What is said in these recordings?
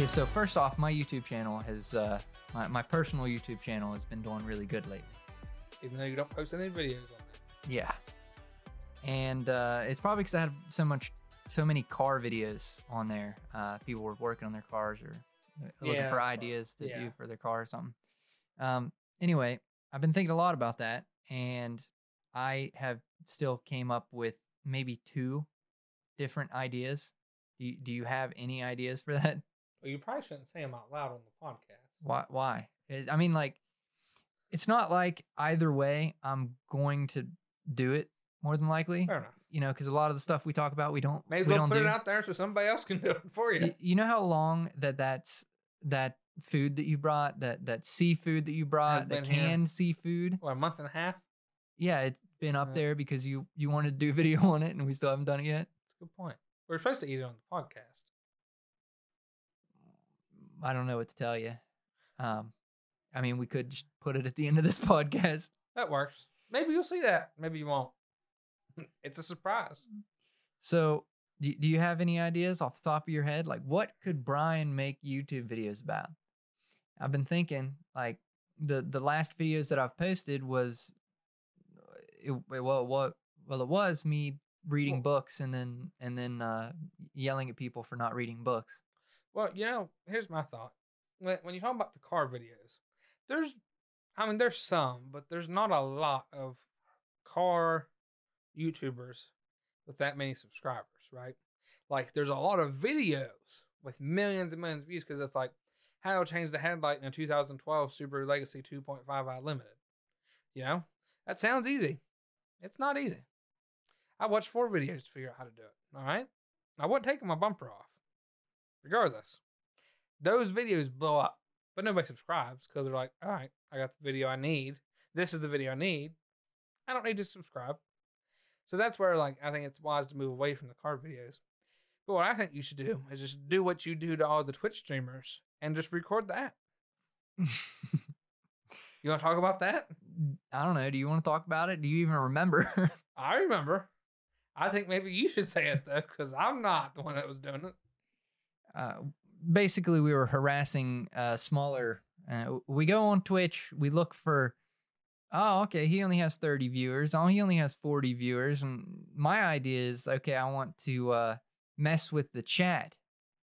Okay, so first off, my YouTube channel has, uh, my, my personal YouTube channel has been doing really good lately. Even though you don't post any videos on it. Yeah. And uh, it's probably because I had so much, so many car videos on there. Uh, people were working on their cars or looking Yeah, for ideas to yeah. do for their car or something. Um, anyway, I've been thinking a lot about that, and I have still came up with maybe two different ideas. Do you, do you have any ideas for that? Well, you probably shouldn't say them out loud on the podcast. Why? Why? Is- I mean, like, it's not like either way I'm going to do it more than likely. Fair enough. You know, because a lot of the stuff we talk about, we don't. May as we well don't put do. it out there so somebody else can do it for you. Y- you know how long that that's that food that you brought, that that seafood that you brought, the been here. canned seafood. What, a month and a half? Yeah, it's been up Yeah. there because you you wanted to do a video on it, and we still haven't done it yet. That's a good point. We're supposed to eat it on the podcast. I don't know what to tell you. Um, I mean, we could just put it at the end of this podcast. That works. Maybe you'll see that. Maybe you won't. It's a surprise. So, do, do you have any ideas off the top of your head? Like, what could Brian make YouTube videos about? I've been thinking, like, the the last videos that I've posted was, it, it- well, what well, it was me reading books and then and then uh, yelling at people for not reading books. Well, you know, here's my thought. When, when you talk about the car videos, there's, I mean, there's some, but there's not a lot of car YouTubers with that many subscribers, right? Like, there's a lot of videos with millions and millions of views because it's like how to change the headlight in a 2012 Subaru Legacy 2.5i Limited. You know, that sounds easy. It's not easy. I watched four videos to figure out how to do it. All right, I wasn't taking my bumper off regardless, those videos blow up, but nobody subscribes because they're like, all right, I got the video I need. This is the video I need. I don't need to subscribe. So that's where, like, I think it's wise to move away from the car videos. But what I think you should do is just do what you do to all the Twitch streamers and just record that. You want to talk about that? I don't know. Do you want to talk about it? Do you even remember? I remember. I think maybe you should say it though, because I'm not the one that was doing it. Uh, basically we were harassing uh, smaller uh, we go on twitch we look for oh okay he only has 30 viewers oh he only has 40 viewers and my idea is okay i want to uh, mess with the chat.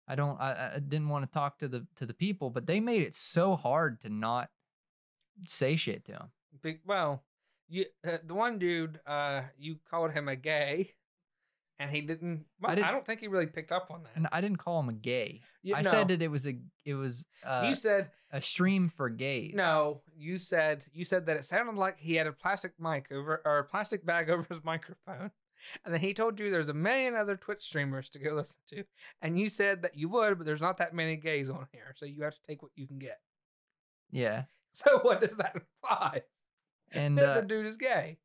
I don't I, I didn't want to talk to the to the people but they made it so hard to not say shit to them well, you uh, the one dude, uh, you called him a gay, and he didn't. Well, I, didn't- don't think he really picked up on that. and i didn't call him a gay You- i no. said that it was a it was uh, you said a stream for gays no. You said you said that it sounded like he had a plastic mic over or a plastic bag over his microphone, and then he told you there's a million other Twitch streamers to go listen to, and you said that you would, but there's not that many gays on here, so you have to take what you can get. yeah So what does that imply? and that uh, the dude is gay.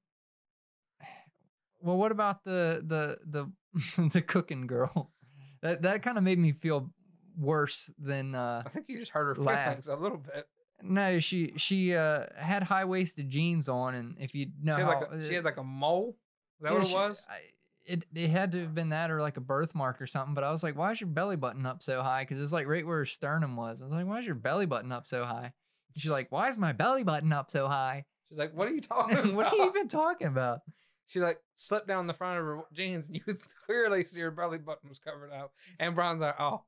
Well, what about the the the the cooking girl? That that kind of made me feel worse than uh I think you just hurt her feelings a little bit. no, she she uh had high waisted jeans on and if you know she, had how like a, she uh, had like a mole. Is that yeah, what it she- was? I, it it had to have been that or like a birthmark or something, but I was like, why is your belly button up so high? Because it's like right where her sternum was. I was like, why is your belly button up so high? And she's like, why is my belly button up so high? She's like, "What are you talking about?" what are you even talking about? She like slipped down the front of her jeans, and you could clearly see her belly button was covered up. And Brian's like, "Oh,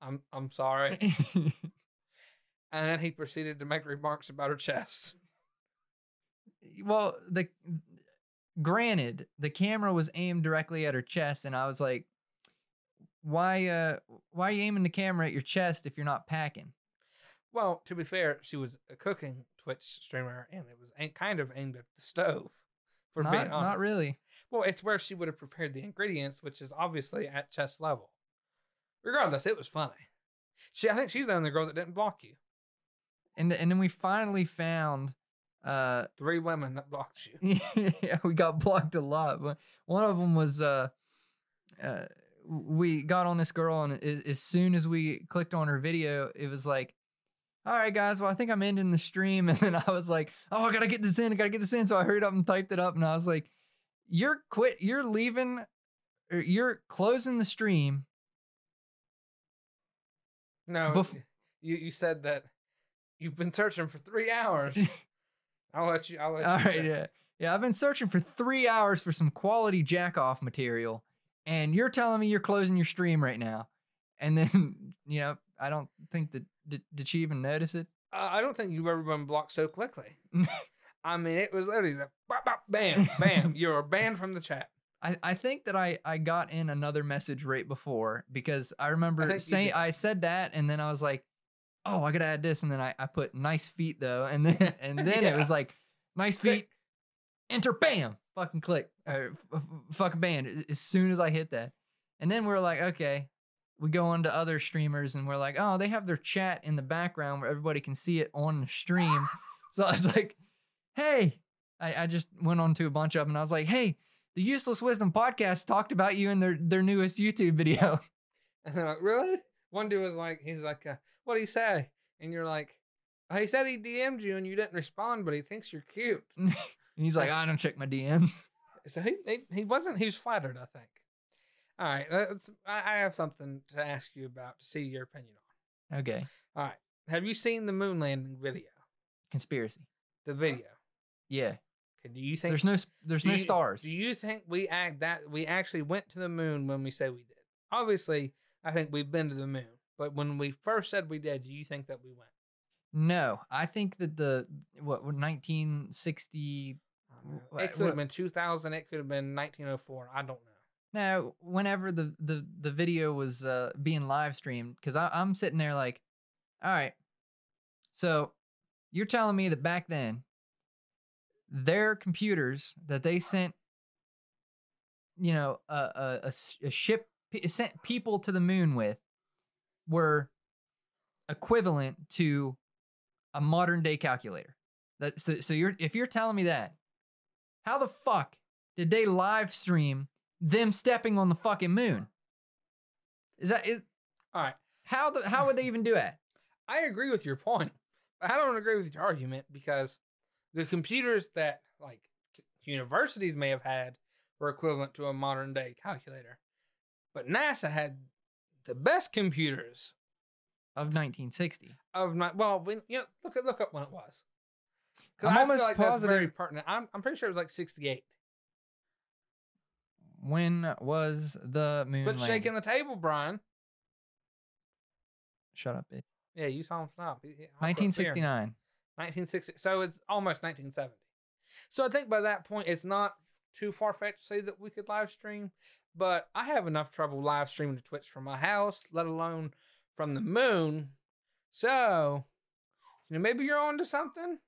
I'm I'm sorry." and then he proceeded to make remarks about her chest. well the granted the camera was aimed directly at her chest and i was like why uh why are you aiming the camera at your chest if you're not packing Well, to be fair, she was a cooking Twitch streamer, and it was kind of aimed at the stove. For not, being honest, not really Well, it's where she would have prepared the ingredients, which is obviously at chest level. Regardless, it was funny. She, I think she's the only girl that didn't block you. and and then we finally found uh Three women that blocked you. yeah, we got blocked a lot but one of them was uh uh we got on this girl and as, as soon as we clicked on her video it was like all right guys well i think i'm ending the stream and then i was like oh i gotta get this in i gotta get this in so i hurried up and typed it up and i was like you're quit you're leaving or you're closing the stream No, Bef- you you said that you've been searching for three hours. I'll let you. I'll let All you. right, yeah. Yeah, I've been searching for three hours for some quality jack off material, and you're telling me you're closing your stream right now. And then, you know, I don't think that did, did she even notice it? Uh, I don't think you've ever been blocked so quickly. I mean, it was literally like, bop, bop, bam, bam. You're banned from the chat. I, I think that I, I got in another message right before because I remember you saying. I said that and then I was like, oh, I gotta add this, and then I, I put nice feet though, and then and then it was like nice feet, enter, bam, fucking click, or f- f- fucking banned as soon as I hit that, and then we're like, okay, we go on to other streamers and we're like, oh, they have their chat in the background where everybody can see it on the stream, so I was like, hey, I, I just went on to a bunch of them and I was like, hey. The Useless Wisdom podcast talked about you in their, their newest YouTube video. And they're like, really? One dude was like, he's like, uh, what do you say? And you're like, "Oh, he said he DM'd you and you didn't respond, but he thinks you're cute. And he's like, I don't check my DMs. So he he, he wasn't. He was flattered, I think. All right, I, have something to ask you about to see your opinion on. Okay. All right, have you seen the moon landing video? Conspiracy. The video. Yeah. Okay, do you think There's no there's no you- stars. Do you think we act that we actually went to the moon when we said we did? Obviously, I think we've been to the moon, but when we first said we did, do you think that we went? no, I think that the what 1960 It could have been 2000. It could have been 1904. I don't know. Now whenever the the the video was uh being live streamed I I'm sitting there like all right. So you're telling me that back then their computers that they sent you know a a ship sent people to the moon with were equivalent to a modern day calculator. That so so you're if you're telling me that, how the fuck did they live stream them stepping on the fucking moon? Is that is All right. how the how would they even do it? I agree with your point. But I don't agree with your argument because the computers that like universities may have had were equivalent to a modern day calculator. But NASA had the best computers Of 1960. of not well, when you know, look at look up when it was. I'm I almost like positive- pertinent. I'm I'm pretty sure it was like 68. When was the moon But shaking the table, Brian. Shut up, bitch. Yeah, you saw him stop. He- he- I'll 1969. 1960. So it's almost 1970. So I think by that point, it's not too far fetched to say that we could live stream, but I have enough trouble live streaming to Twitch from my house, let alone from the moon. So, you know, maybe you're on to something.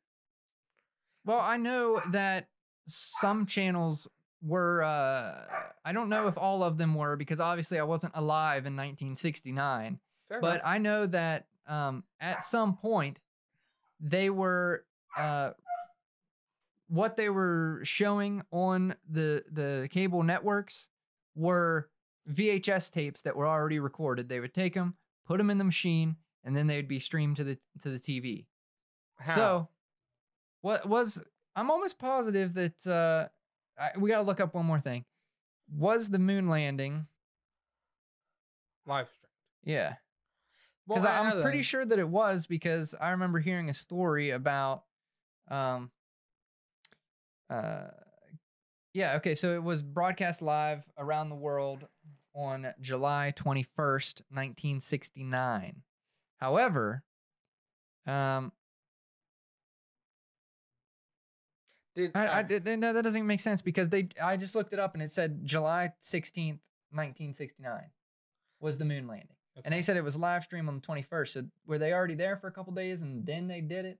Well, I know that some channels were uh I don't know if all of them were because obviously I wasn't alive in 1969. Fair but enough. I know that um, at some point they were uh, what they were showing on the the cable networks were VHS tapes that were already recorded. They would take them, put them in the machine, and then they'd be streamed to the to the TV. How? So, what was I'm almost positive that uh, I, we got to look up one more thing. Was the moon landing? live stream. Yeah. Because know I'm pretty sure that it was because I remember hearing a story about, um, uh, yeah, okay, so it was broadcast live around the world on July 21st, 1969. However, um, I, I uh, did, no, that doesn't make sense because they, I just looked it up and it said July 16th, 1969 was the moon landing. And they said it was live stream on the 21st. So were they already there for a couple days and then they did it?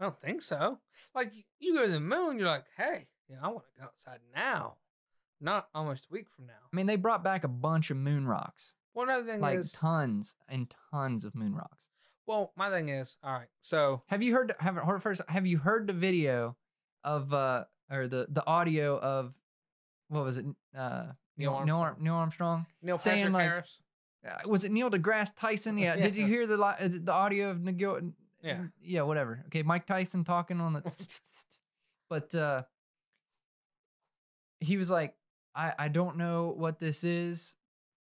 I don't think so. Like you go to the moon, you're like, hey, you know, I want to go outside now, not almost a week from now. I mean, they brought back a bunch of moon rocks, One other thing like is, tons and tons of moon rocks. Well, my thing is, all right, so Have you heard? Have heard first? Have you heard the video of uh or the the audio of what was it? Uh, Neil Neil, Neil, Armstrong. Ar- Neil Armstrong. Neil Saying, Patrick like, Harris. Uh, was it Neil deGrasse Tyson? Yeah. Did you hear the li- uh, the audio of Neil? Yeah. Yeah. Whatever. Okay. Mike Tyson talking on the. but uh he was like, I I don't know what this is,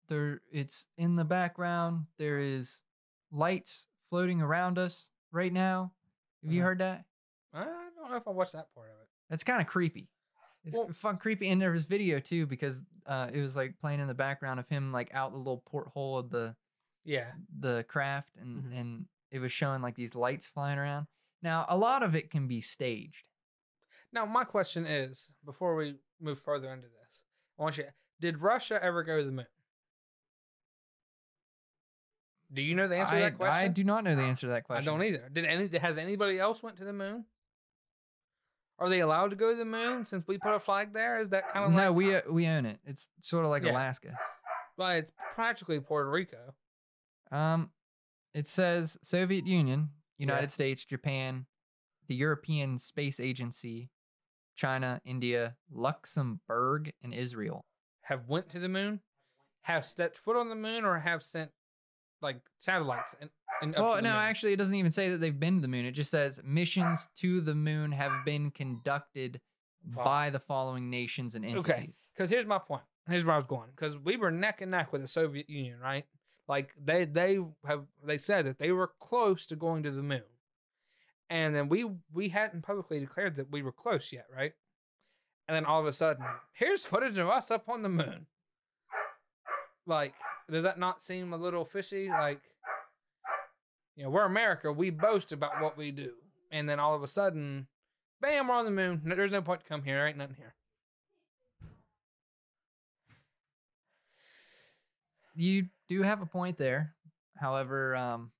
there it's in the background. There is lights floating around us right now. Have you Uh-huh. heard that? I don't know if I watched that part of it. That's kind of creepy. It's Well- fun creepy, and there was video too because uh, it was like playing in the background of him like out the little porthole of the Yeah. the craft, and Mhm. and it was showing like these lights flying around. Now a lot of it can be staged. Now, my question is before we move further into this, I want you did Russia ever go to the moon? Do you know the answer I, to that question? I do not know the answer to that question. I don't either. Did any has anybody else went to the moon? Are they allowed to go to the moon since we put a flag there? Is that kind of No, like we uh, we own it. It's sort of like Yeah. Alaska. well, it's practically Puerto Rico. Um, it says Soviet Union, United Yeah. States, Japan, the European Space Agency, China, India, Luxembourg, and Israel. Have went to the moon, have stepped foot on the moon, or have sent like satellites and, and Well, no, moon? actually, it doesn't even say that they've been to the moon. It just says missions to the moon have been conducted Wow. by the following nations and entities. Okay. Because here's my point. Here's where I was going. Because we were neck and neck with the Soviet Union, right? Like they they have they said that they were close to going to the moon, and then we we hadn't publicly declared that we were close yet, right? And then all of a sudden, here's footage of us up on the moon. Like, does that not seem a little fishy? Like, you know, we're America. We boast about what we do, and then all of a sudden, bam, we're on the moon. No- There's no point to come here. There ain't nothing here. You do have a point there. However, um,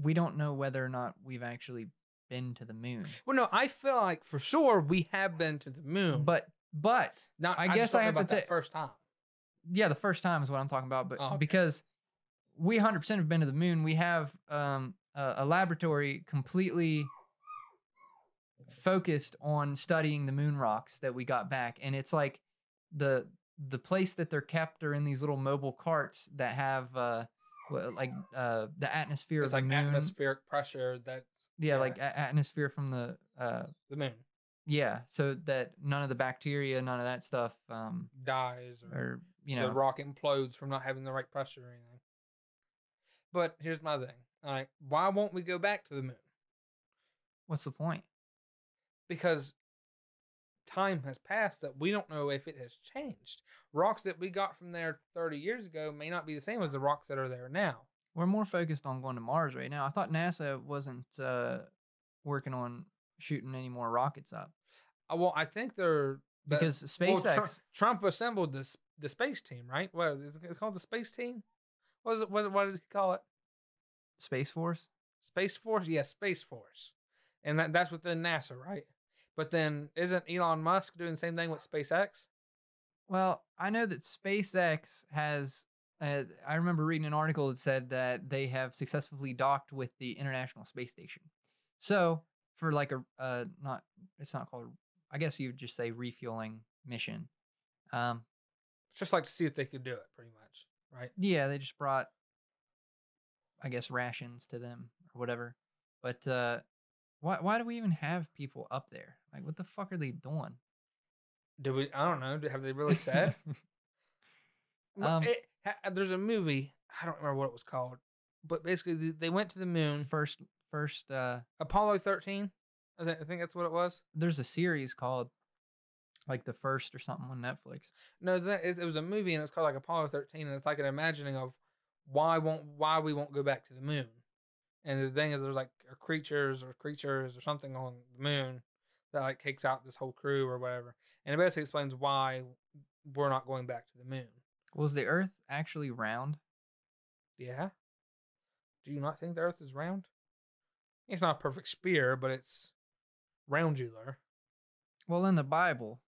we don't know whether or not we've actually been to the moon. Well, no, I feel like for sure we have been to the moon, But but I just guess I have to ta- first time. yeah, the first time is what I'm talking about. But Oh, okay. because we 100% have been to the moon, we have um, a, a laboratory completely focused on studying the moon rocks that we got back, and it's like the the place that they're kept are in these little mobile carts that have uh, like uh, the atmosphere It's of like the moon. atmospheric pressure that's yeah, yeah. like a- atmosphere from the uh, the moon yeah, so that none of the bacteria, none of that stuff, um, dies or, or you the know, rock implodes from not having the right pressure or anything. But here's my thing. All right, why won't we go back to the moon? what's the point? Because time has passed that we don't know if it has changed. Rocks that we got from there 30 years ago may not be the same as the rocks that are there now. We're more focused on going to Mars right now. I thought NASA wasn't uh, working on shooting any more rockets up well, I think they're the- because well, SpaceX. Tru- Trump assembled this the space team, right? What is it called? The space team? What is it? What, what did he call it? Space Force. Space Force? Yeah, Space Force. And that, that's within NASA, right? But then isn't Elon Musk doing the same thing with SpaceX? Well, I know that SpaceX has. Uh, I remember reading an article that said that they have successfully docked with the International Space Station. So for like a uh, not, it's not called. I guess you would just say refueling mission. Um, Just like to see if they could do it, pretty much, right? yeah, they just brought, I guess, rations to them or whatever. But uh, why why do we even have people up there? Like, what the fuck are they doing? Do we? I don't know. Have they really said? Um, it, there's a movie. I don't remember what it was called, but basically they, they went to the moon. first first uh, Apollo 13. I, th- I think that's what it was. there's a series called like the first or something on Netflix. No, that is, it was a movie and it's called like Apollo 13 and it's like an imagining of why won't why we won't go back to the moon. And the thing is there's like creatures or creatures or something on the moon that like takes out this whole crew or whatever. And it basically explains why we're not going back to the moon. Was the Earth actually round? Yeah. Do you not think the earth is round? It's not a perfect sphere, but it's roundular. Well, in the Bible,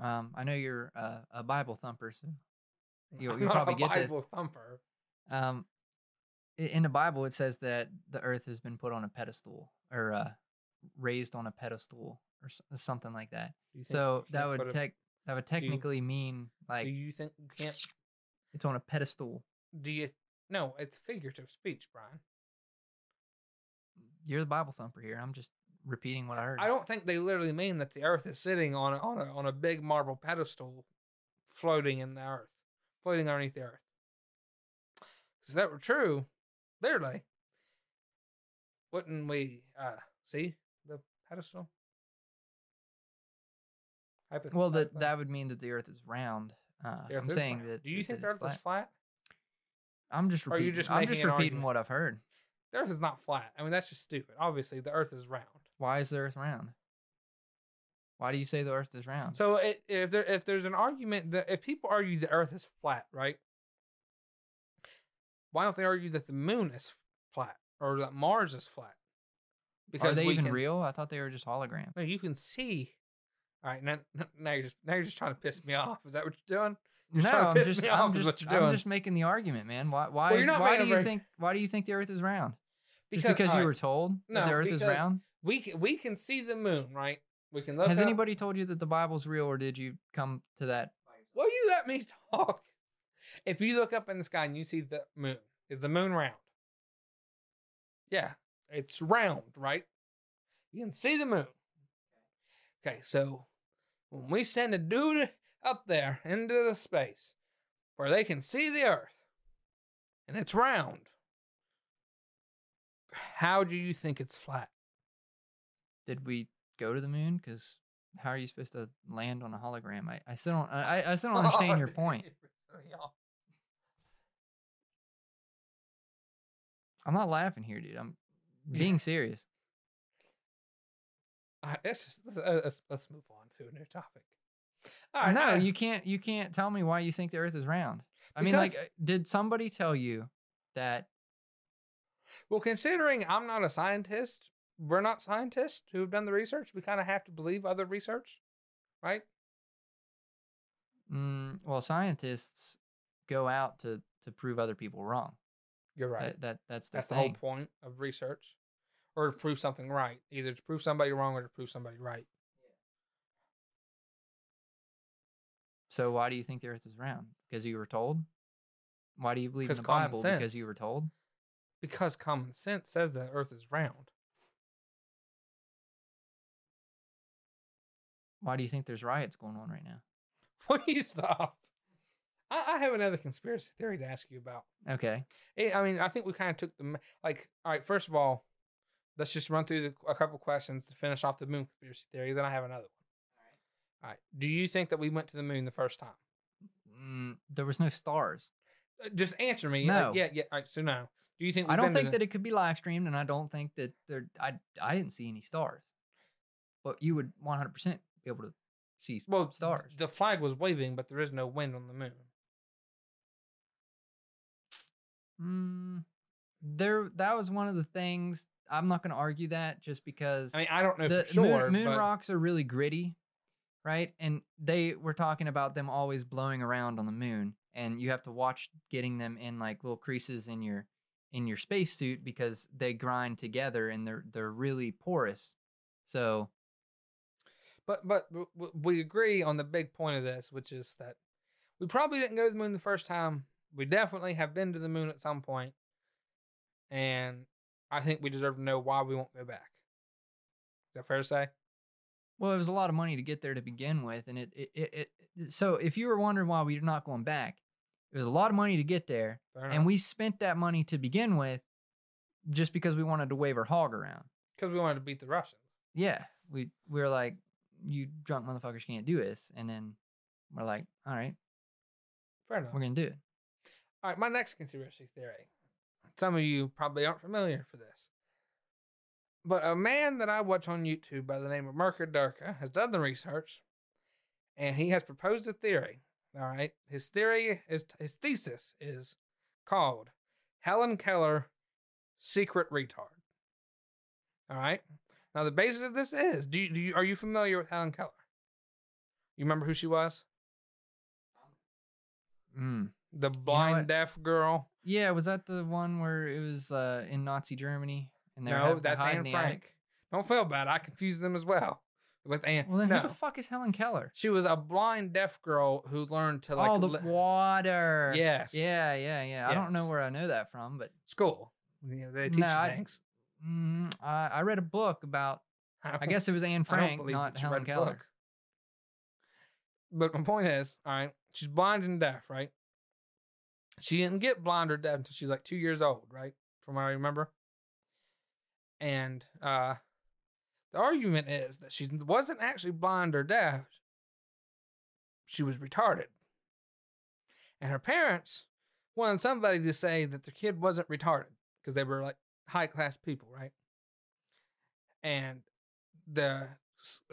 um, I know you're uh, a Bible thumper, so you'll, you'll probably a get this. Bible thumper. Um, in the Bible, it says that the Earth has been put on a pedestal or uh, raised on a pedestal or something like that. You So that would put a- tech that would you- technically mean like Do you think you can't? it's on a pedestal. Do you? No, it's figurative speech, Brian. You're the Bible thumper here. I'm just repeating what I heard. I don't think they literally mean that the Earth is sitting on a, on a on a big marble pedestal floating in the earth, floating underneath the earth. if that were true, literally, wouldn't we uh, see the pedestal? Well, that that would mean that the Earth is round. Uh, Earth I'm is saying round. that. Do you that think the it's Earth is flat? I'm just or are you repeating. just I'm just repeating argument? what I've heard. The Earth is not flat. I mean, that's just stupid. Obviously, the Earth is round. Why is the Earth round? Why do you say the Earth is round? So it, if there if there's an argument that if people argue the Earth is flat, right? Why don't they argue that the Moon is flat or that Mars is flat? Are they even can- real? I thought they were just holograms. No, you can see. All right, now, now you're just now you're just trying to piss me off. Is that what you're doing? You're no, to I'm just, I'm just, I'm just making the argument, man. Why, why, you're why do you very- think, why do you think the Earth is round? Just Because, because you right, were told that the Earth is round? We can, we can see the moon, right? We can look. Has up- anybody told you that the Bible's real, or did you come to that? Will you let me talk? If you look up in the sky and you see the moon, is the moon round? Yeah, it's round, right? You can see the moon. Okay, so when we send a dude up there into the space where they can see the earth and it's round, how do you think it's flat? Did we go to the moon? Because how are you supposed to land on a hologram? I, I still don't. I, I still don't understand your point. I'm not laughing here, dude. I'm being serious. Right, let's, uh, let's let's move on to a new topic. All right, no, I- you can't. You can't tell me why you think the Earth is round. I mean, like, uh, did somebody tell you that? Well, considering I'm not a scientist, we're not scientists who have done the research. We kind of have to believe other research, right? Mm, well, scientists go out to to prove other people wrong. You're right. That, that that's the That's the whole point of research, or to prove something right, either to prove somebody wrong or to prove somebody right. So why do you think the Earth is round? Because you were told. Why do you believe in the Bible? Because you were told. Because common sense says the Earth is round. Why do you think there's riots going on right now? Please stop. I, I have another conspiracy theory to ask you about. Okay. Eh, I mean, I think we kind of took the like. All right, first of all, let's just run through the, a couple questions to finish off the moon conspiracy theory. Then I have another one. All right. Do you think that we went to the moon the first time? Mm, there was no stars. Uh, Just answer me. No. Like, yeah, yeah. All right. So no. Do you think? I don't think the- that it could be live streamed, and I don't think that there. I I didn't see any stars. But you would 100 percent be able to see well stars. The flag was waving, but there is no wind on the moon. Mm, there, that was one of the things. I'm not going to argue that just because I mean, I don't know the for sure. moon, moon but rocks are really gritty, right? And they were talking about them always blowing around on the moon, and you have to watch getting them in like little creases in your in your spacesuit because they grind together and they're they're really porous. So But but we agree on the big point of this, which is that we probably didn't go to the moon the first time. We definitely have been to the moon at some point, and I think we deserve to know why we won't go back. Is that fair to say? Well, it was a lot of money to get there to begin with, and it it, it, it so if you were wondering why we're not going back, it was a lot of money to get there, and we spent that money to begin with, just because we wanted to wave our hog around. because we wanted to beat the Russians. Yeah, we we were like, you drunk motherfuckers can't do this, and then we're like, all right, Fair enough. we're gonna do it. All right, my next conspiracy theory. Some of you probably aren't familiar for this. But a man that I watch on YouTube by the name of Merker Durka has done the research and he has proposed a theory. All right. His theory is his thesis is called Helen Keller Secret Retard. All right. Now the basis of this is do you, do you are you familiar with Helen Keller? You remember who she was? Mm. The blind what? deaf girl. Yeah, was that the one where it was uh, in Nazi Germany and they No, that's Anne Frank. attic? Don't feel bad. I confused them as well with Anne. Well, then no. who the fuck is Helen Keller? she was a blind deaf girl who learned to like oh, the li- water. yes, Yeah, yeah, yeah. I don't know where I know that from, but school. You know, they teach No, you I- things. Mm, I, I read a book about. I don't- guess it was Anne I Frank, believe not that Helen read a Keller. book. But my point is, all right. she's blind and deaf, right? She didn't get blind or deaf until she's like two years old, right? From what I remember. And uh the argument is that she wasn't actually blind or deaf. She was retarded. And her parents wanted somebody to say that the kid wasn't retarded because they were like high class people, right? And the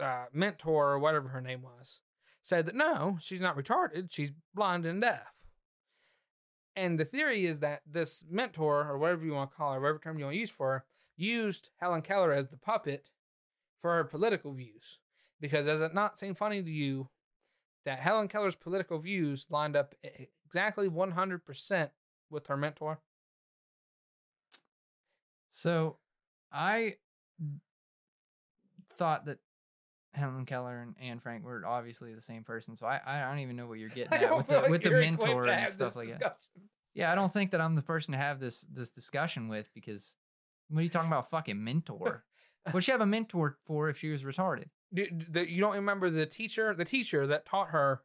uh, mentor or whatever her name was said that no, she's not retarded. She's blind and deaf. And the theory is that this mentor, or whatever you want to call her, whatever term you want to use for her, used Helen Keller as the puppet for her political views. Because does it not seem funny to you that Helen Keller's political views lined up exactly 100% with her mentor? So I thought that Helen Keller and Anne Frank were obviously the same person. So I, I don't even know what you're getting at with the, like with the mentor and stuff like that. Yeah, I don't think that I'm the person to have this this discussion with because what are you talking about? Fucking mentor. What'd she have a mentor for if she was retarded? Do, do- you don't remember the teacher, the teacher that taught her.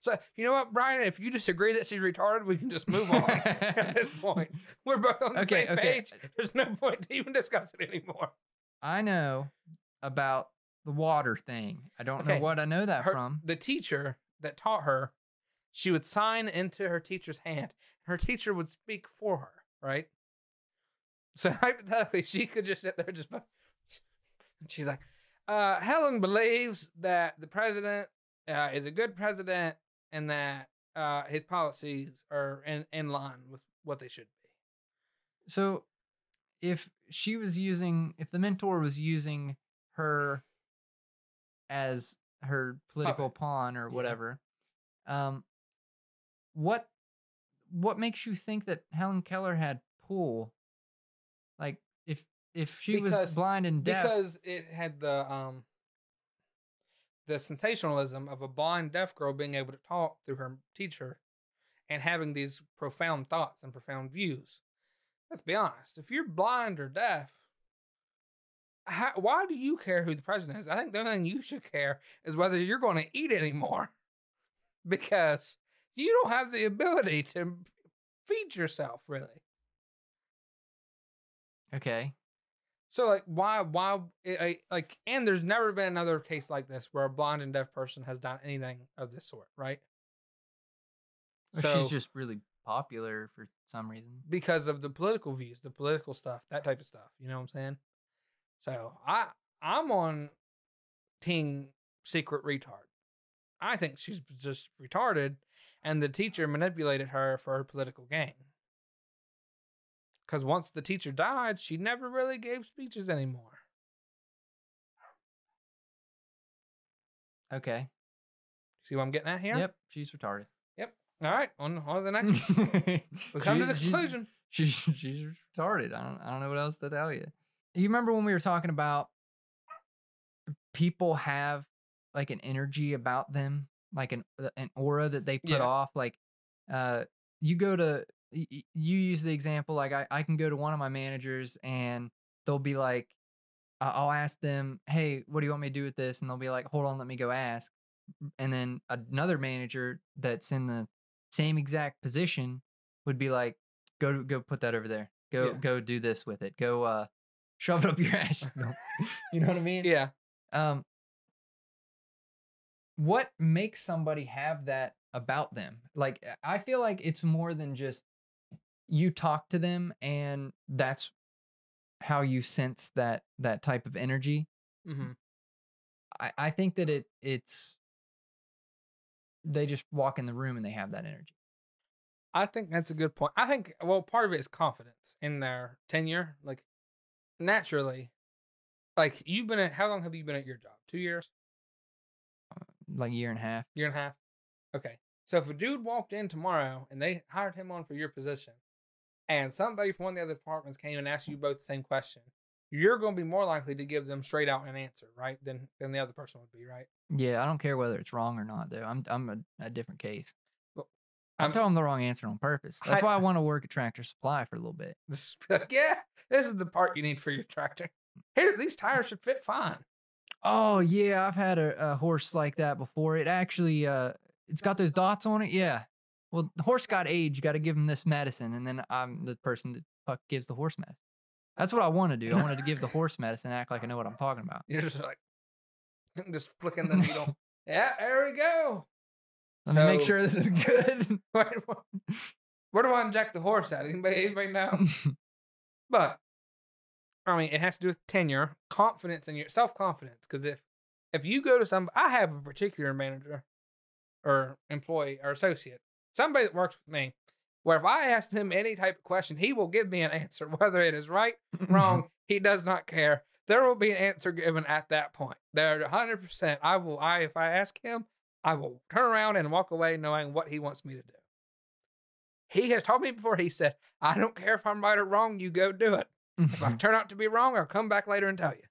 So you know what, Brian? If you disagree that she's retarded, we can just move on. At this point, we're both on the Okay, same okay. page. There's no point to even discuss it anymore. I know about the water thing. I don't know what I know that Her- from. the teacher that taught her, she would sign into her teacher's hand. Her teacher would speak for her, right? So hypothetically, she could just sit there and just. She's like, uh, Helen believes that the president uh, is a good president and that uh, his policies are in, in line with what they should be. So if she was using if the mentor was using her as her political Puppet. pawn or Yeah. whatever, um what what makes you think that Helen Keller had pull? Like if if she was blind and deaf because it had the um the sensationalism of a blind deaf girl being able to talk through her teacher and having these profound thoughts and profound views. Let's be honest. If you're blind or deaf, how, why do you care who the president is? I think the only thing you should care is whether you're going to eat anymore, because you don't have the ability to feed yourself really. Okay. So like why why eh, eh, like and there's never been another case like this where a blind and deaf person has done anything of this sort, right? So she's just really popular for some reason. because of the political views, the political stuff, that type of stuff, you know what I'm saying? So I I'm on team secret retard. I think she's just retarded and the teacher manipulated her for her political gain. Cuz once the teacher died, she never really gave speeches anymore. Okay. See what I'm getting at here? Yep, she's retarded. Yep. All right, on, on to the next one. We come to the She's- conclusion. She's she's retarded. I don't I don't know what else to tell you. You remember when we were talking about people have like an energy about them, like an an aura that they put Yeah. off. Like, uh, you go to you use the example like I I can go to one of my managers and they'll be like, I'll ask them, hey, what do you want me to do with this? And they'll be like, hold on, let me go ask. And then another manager that's in the same exact position would be like, go go put that over there. Go Yeah. go do this with it. Go uh shove it up your ass. You know what I mean? Yeah. Um what makes somebody have that about them? Like I feel like it's more than just you talk to them and that's how you sense that that type of energy. hmm I, I think that it it's they just walk in the room and they have that energy. I think that's a good point. I think well, part of it is confidence in their tenure. Like naturally, like you've been at how long have you been at your job? Two years, Like a year and a half. year and a half. Okay, so if a dude walked in tomorrow and they hired him on for your position, and somebody from one of the other departments came and asked you both the same question, you're going to be more likely to give them straight out an answer, right? Than than the other person would be, right? Yeah, I don't care whether it's wrong or not though. I'm I'm a, a different case. Well, I'm I'm- telling them the wrong answer on purpose. That's I- why I want to work at Tractor Supply for a little bit. Yeah, this is the part you need for your tractor. Here, these tires should fit fine. Oh yeah, I've had a, a horse like that before. It actually uh it's got those dots on it. Yeah. Well, the horse got age. You got to give him this medicine, and then I'm the person that fuck gives the horse medicine. That's what I want to do. I wanted to give the horse medicine, act like I know what I'm talking about. You're just like just flicking the needle. yeah, there we go. Let me make sure this is good. Where do I- where do I inject the horse at? Anybody, anybody know? But I mean, it has to do with tenure, confidence in your self confidence. Because if if you go to some, I have a particular manager or employee or associate, somebody that works with me, where if I ask him any type of question, he will give me an answer, whether it is right, wrong. he does not care. There will be an answer given at that point. There, hundred percent. I will. I if I ask him, I will turn around and walk away knowing what he wants me to do. He has told me before. He said, "I don't care if I'm right or wrong. You go do it. If I mm-hmm. turn out to be wrong, I'll come back later and tell you."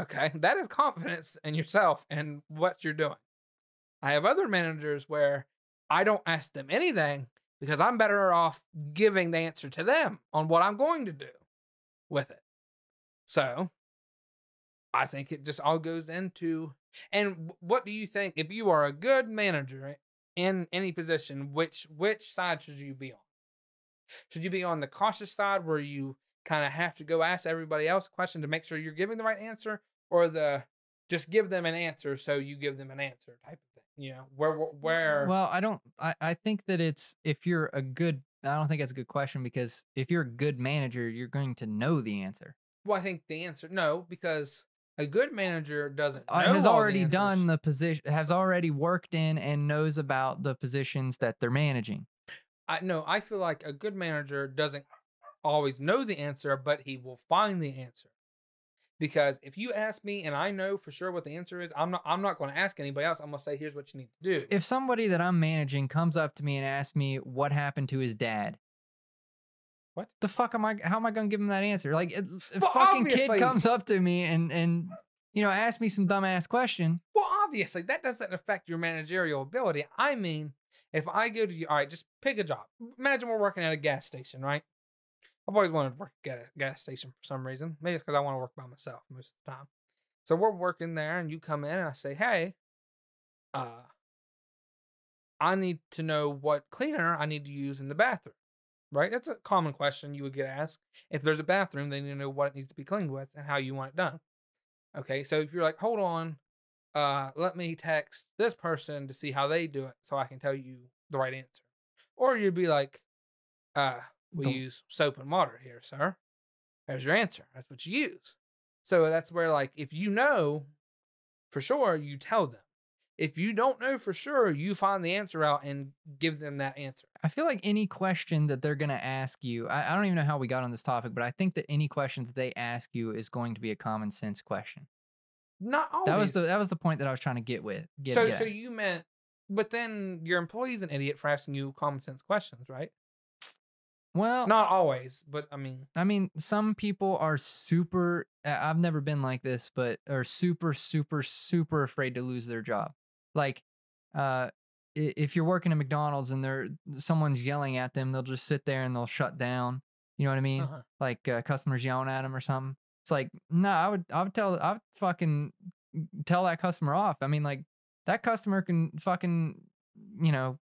Okay, that is confidence in yourself and what you're doing. I have other managers where I don't ask them anything because I'm better off giving the answer to them on what I'm going to do with it. So I think it just all goes into and what do you think if you are a good manager in any position, which which side should you be on? Should you be on the cautious side where you kind of have to go ask everybody else a question to make sure you're giving the right answer, or the just give them an answer so you give them an answer type of thing? You know, where where Well, I don't. I, I think that it's if you're a good. I don't think that's a good question because if you're a good manager, you're going to know the answer. Well, I think the answer no, because a good manager doesn't know Uh, has all the already done the position. Has already worked in and knows about the positions that they're managing. I no, I feel like a good manager doesn't always know the answer, but he will find the answer. Because if you ask me and I know for sure what the answer is, I'm not I'm not going to ask anybody else. I'm going to say here's what you need to do. If somebody that I'm managing comes up to me and asks me what happened to his dad, What? the fuck am I? How am I going to give him that answer? Like, if if Well, fucking obviously- kid comes up to me and and you know asks me some dumbass question, Well, obviously, that doesn't affect your managerial ability. I mean, if I go to you, all right, just pick a job. Imagine we're working at a gas station, right? I've always wanted to work at a gas station for some reason. Maybe it's because I want to work by myself most of the time. So we're working there, and you come in, and I say, "Hey, uh, I need to know what cleaner I need to use in the bathroom." Right? That's a common question you would get asked. If there's a bathroom, they need to know what it needs to be cleaned with and how you want it done. Okay, so if you're like, hold on, uh, let me text this person to see how they do it so I can tell you the right answer. Or you'd be like, uh, we The- use soap and water here, sir. There's your answer. That's what you use. So that's where, like, if you know for sure, you tell them. If you don't know for sure, you find the answer out and give them that answer. I feel like any question that they're going to ask you, I, I don't even know how we got on this topic, but I think that any question that they ask you is going to be a common sense question. Not always. That was the that was the point that I was trying to get with. Get, so, get so you meant, but then your employee's an idiot for asking you common sense questions, right? Well, Not always, but I mean, I mean, some people are super. I've never been like this, but are super, super, super afraid to lose their job. Like, uh, if you're working at McDonald's and they're someone's yelling at them, they'll just sit there and they'll shut down. You know what I mean? uh-huh. Like uh, customers yelling at them or something. It's like, no, I would, I would tell, I would fucking tell that customer off. I mean, like that customer can fucking, you know,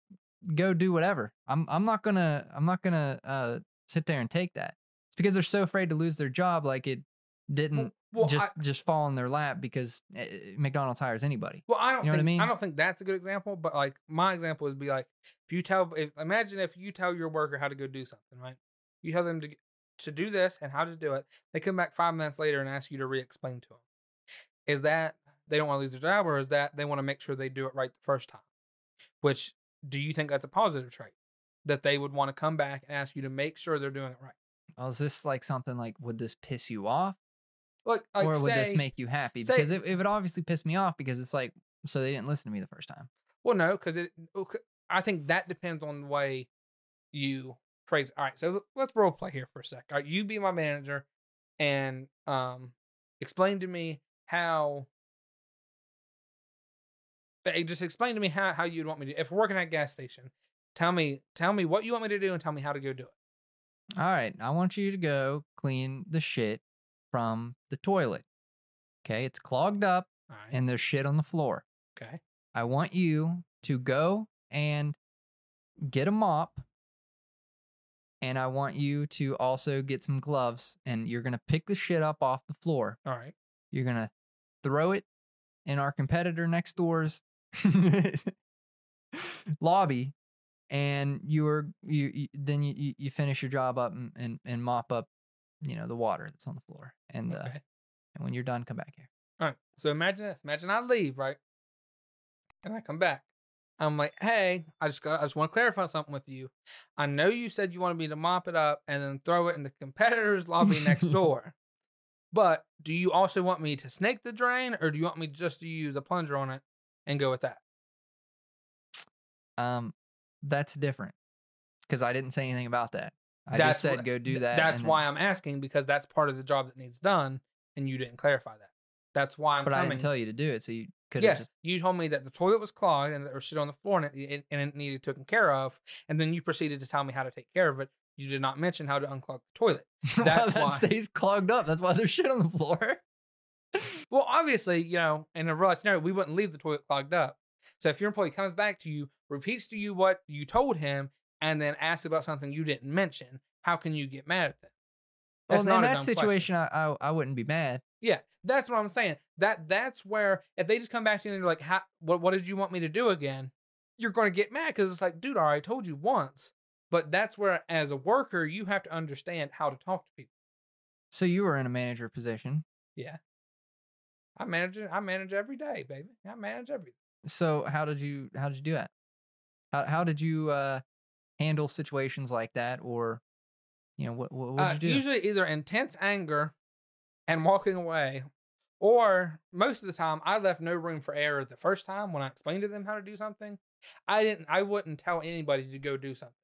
go do whatever. I'm, I'm not gonna, I'm not gonna uh, sit there and take that. It's because they're so afraid to lose their job. Like it didn't well, just I, just fall in their lap because uh, McDonald's hires anybody. well, I don't you know what I mean? I don't think that's a good example, but like my example would be like if you tell, if imagine if you tell your worker how to go do something, right? You tell them to to do this and how to do it. They come back five minutes later and ask you to re-explain to them. Is that they don't want to lose their job, or is that they want to make sure they do it right the first time? Which do you think that's a positive trait that they would want to come back and ask you to make sure they're doing it right? Well, is this like something like would this piss you off Like, like or would this make you happy? say- because it, it would obviously piss me off because it's like so they didn't listen to me the first time. Well, no, because it. I think that depends on the way you phrase. It. All right, so let's role play here for a sec. All right, you be my manager, and um, explain to me how. Eh, Just explain to me how how you'd want me to. If we're working at a gas station, tell me tell me what you want me to do and tell me how to go do it. All right, I want you to go clean the shit from the toilet. Okay, it's clogged up right. and there's shit on the floor. okay. I want you to go and get a mop. And I want you to also get some gloves and you're going to pick the shit up off the floor. All right. You're going to throw it in our competitor next door's lobby and you're you, you then you, you- you finish your job up and, and and mop up you know the water that's on the floor and uh, and when you're done come back here All right. So imagine this. Imagine I leave, right? And I come back. I'm like, hey, I just got I just want to clarify something with you. I know you said you wanted me to mop it up and then throw it in the competitor's lobby next door. But do you also want me to snake the drain or do you want me just to use a plunger on it and go with that? um that's different because i didn't say anything about that i That's just said what- go do Th- that That's and then- why I'm asking because that's part of the job that needs done and you didn't clarify that. That's why I'm but i coming. didn't tell you to do it so you could Yes, just you told me that the toilet was clogged and that there was shit on the floor and it, and it needed taken care of. And then you proceeded to tell me how to take care of it. You did not mention how to unclog the toilet. well, That's that why. stays clogged up that's why there's shit on the floor Well, obviously, you know, in a real scenario, we wouldn't leave the toilet clogged up. So if your employee comes back to you, repeats to you what you told him, and then asks about something you didn't mention, how can you get mad at them? well That's in not a that situation I, I i wouldn't be mad Yeah, that's what I'm saying. That that's where if they just come back to you and they're like, how, "What what did you want me to do again?" You're going to get mad because it's like, dude, I already told you once. But that's where, as a worker, you have to understand how to talk to people. so you were in a manager position I manage it. I manage every day, baby. I manage everything. So how did you how did you do that? How how did you uh handle situations like that or you know what what Uh, would you do? Usually, either intense anger and walking away, or most of the time, I left no room for error the first time when I explained to them how to do something. I didn't. I wouldn't tell anybody to go do something.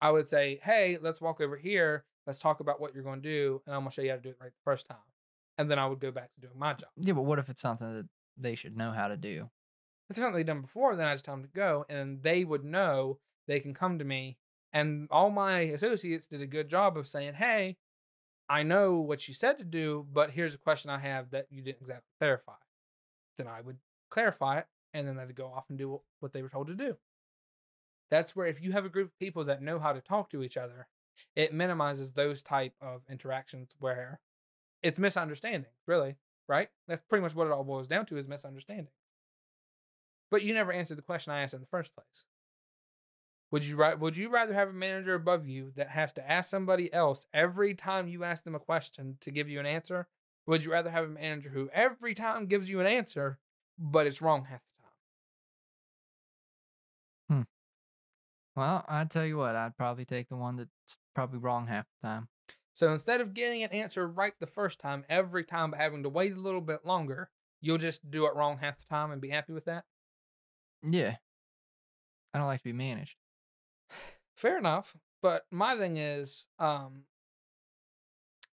I would say, "Hey, let's walk over here. Let's talk about what you're going to do, and I'm going to show you how to do it right the first time." And then I would go back to doing my job. yeah, but what if it's something that they should know how to do? If it's something they've done before, then I just tell them to go, and they would know they can come to me. And all my associates did a good job of saying, "Hey, I know what you said to do, but here's a question I have that you didn't exactly clarify." Then I would clarify it, and then they'd go off and do what they were told to do. That's where if you have a group of people that know how to talk to each other, it minimizes those type of interactions where it's misunderstanding, really, right? That's pretty much what it all boils down to is misunderstanding. But you never answered the question I asked in the first place. Would you would you rather have a manager above you that has to ask somebody else every time you ask them a question to give you an answer? Would you rather have a manager who every time gives you an answer, but it's wrong half the time? Hmm. Well, I tell you what, I'd probably take the one that's probably wrong half the time. So instead of getting an answer right the first time, every time but having to wait a little bit longer, you'll just do it wrong half the time and be happy with that? Yeah. I don't like to be managed. Fair enough. But my thing is, um,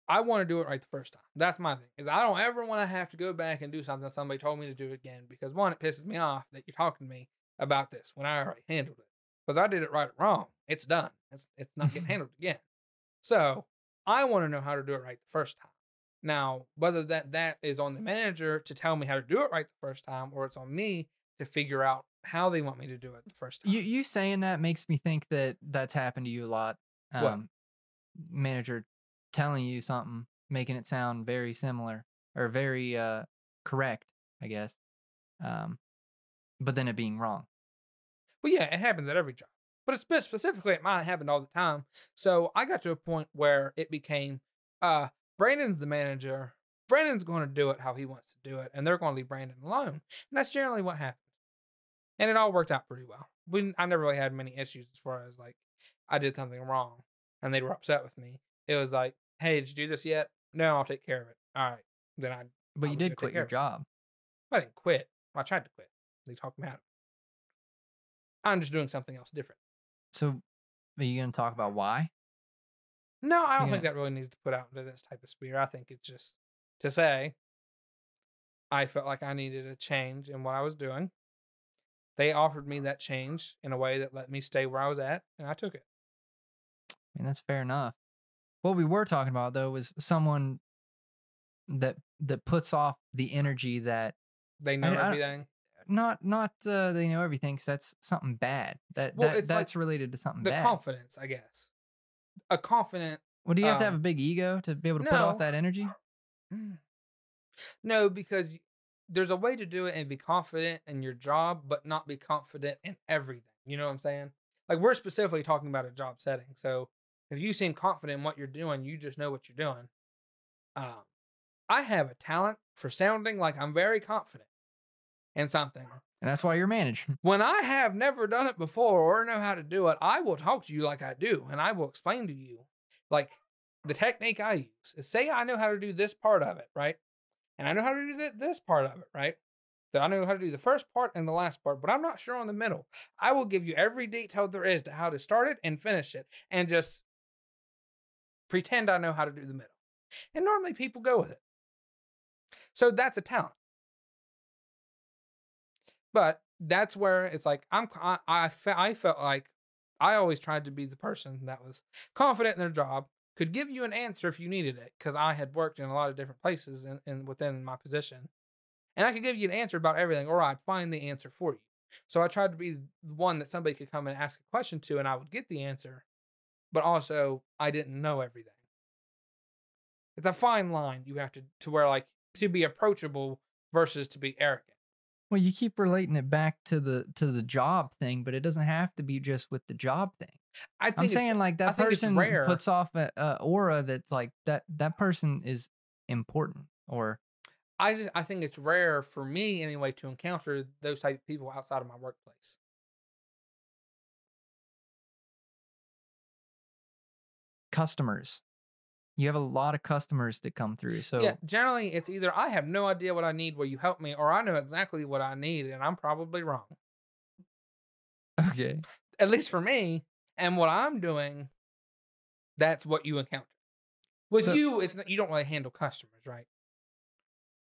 I want to do it right the first time. That's my thing. Is I don't ever want to have to go back and do something somebody told me to do again because one, it pisses me off that you're talking to me about this when I already handled it. Whether I did it right or wrong, it's done. It's it's not getting handled again. So I want to know how to do it right the first time. Now, whether that that is on the manager to tell me how to do it right the first time, or it's on me to figure out how they want me to do it the first time. You you saying that makes me think that that's happened to you a lot. What? Um, manager telling you something, making it sound very similar or very uh correct, I guess. Um, but then it being wrong. But yeah, it happens at every job. But specifically at mine, it happened all the time. So I got to a point where it became uh Brandon's the manager. Brandon's going to do it how he wants to do it, and they're going to leave Brandon alone. And that's generally what happened. And it all worked out pretty well. We I never really had many issues as far as like I did something wrong and they were upset with me. It was like, hey, did you do this yet? No, I'll take care of it. All right. Then I But I you did quit your job. I didn't quit. I tried to quit. They talked me out. I'm just doing something else different. So are you gonna talk about why? No, I don't Yeah. think that really needs to put out into this type of sphere. I think it's just to say I felt like I needed a change in what I was doing. They offered me that change in a way that let me stay where I was at, and I took it. I mean, that's fair enough. What we were talking about though was someone that that puts off the energy that They know I- everything. Not not uh, they know everything because that's something bad. That, Well, that it's like that's related to something the bad. confidence, I guess. A confident. well, do you have to have a um, big ego to be able to put off that energy? No, because there's a way to do it and be confident in your job, but not be confident in everything. You know what I'm saying? Like we're specifically talking about a job setting. So if you seem confident in what you're doing, you just know what you're doing. Um, I have a talent for sounding like I'm very confident in something. And that's why you're managed. When I have never done it before or know how to do it, I will talk to you like I do and I will explain to you like the technique I use is say I know how to do this part of it, right? And I know how to do th- this part of it, right? So I know how to do the first part and the last part, but I'm not sure on the middle. I will give you every detail there is to how to start it and finish it and just pretend I know how to do the middle. And normally people go with it. So that's a talent. But that's where it's like I'm I I, fe- I felt like I always tried to be the person that was confident in their job, could give you an answer if you needed it because I had worked in a lot of different places and, and within my position. And I could give you an answer about everything or I'd find the answer for you. So I tried to be the one that somebody could come and ask a question to and I would get the answer, but also I didn't know everything. It's a fine line you have to to where like to be approachable versus to be arrogant. Well, you keep relating it back to the to the job thing, but it doesn't have to be just with the job thing. I think I'm saying like that person puts off a, a aura that's like that that person is important or I just I think it's rare for me anyway to encounter those type of people outside of my workplace. customers. You have a lot of customers that come through. So Yeah, generally it's either I have no idea what I need, will you help me, or I know exactly what I need and I'm probably wrong. okay. At least for me, and what I'm doing, that's what you encounter. With So- you, it's not, you don't really handle customers, right?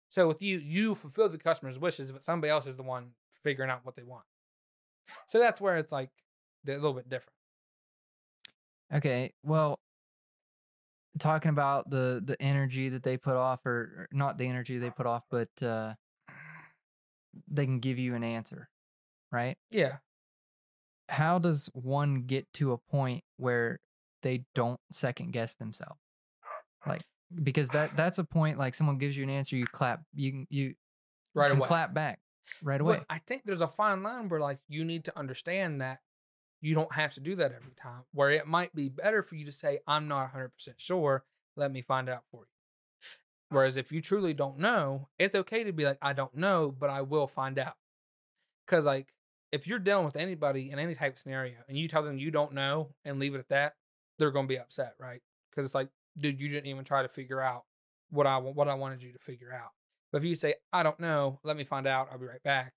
So with you, you fulfill the customer's wishes, but somebody else is the one figuring out what they want. So that's where it's like a little bit different. Okay. Well, talking about the the energy that they put off, or, or not the energy they put off, but uh, they can give you an answer, right? Yeah. How does one get to a point where they don't second guess themselves? Like because that that's a point. Like someone gives you an answer, you clap. You can you Right can away. clap back right But away. I think there's a fine line where like you need to understand that you don't have to do that every time. Where it might be better for you to say, I'm not 100% sure. Let me find out for you. Whereas if you truly don't know, it's okay to be like, I don't know, but I will find out. Because like if you're dealing with anybody in any type of scenario and you tell them you don't know and leave it at that, they're going to be upset, right? Because it's like, dude, you didn't even try to figure out what I what I wanted you to figure out. But if you say, I don't know, let me find out, I'll be right back,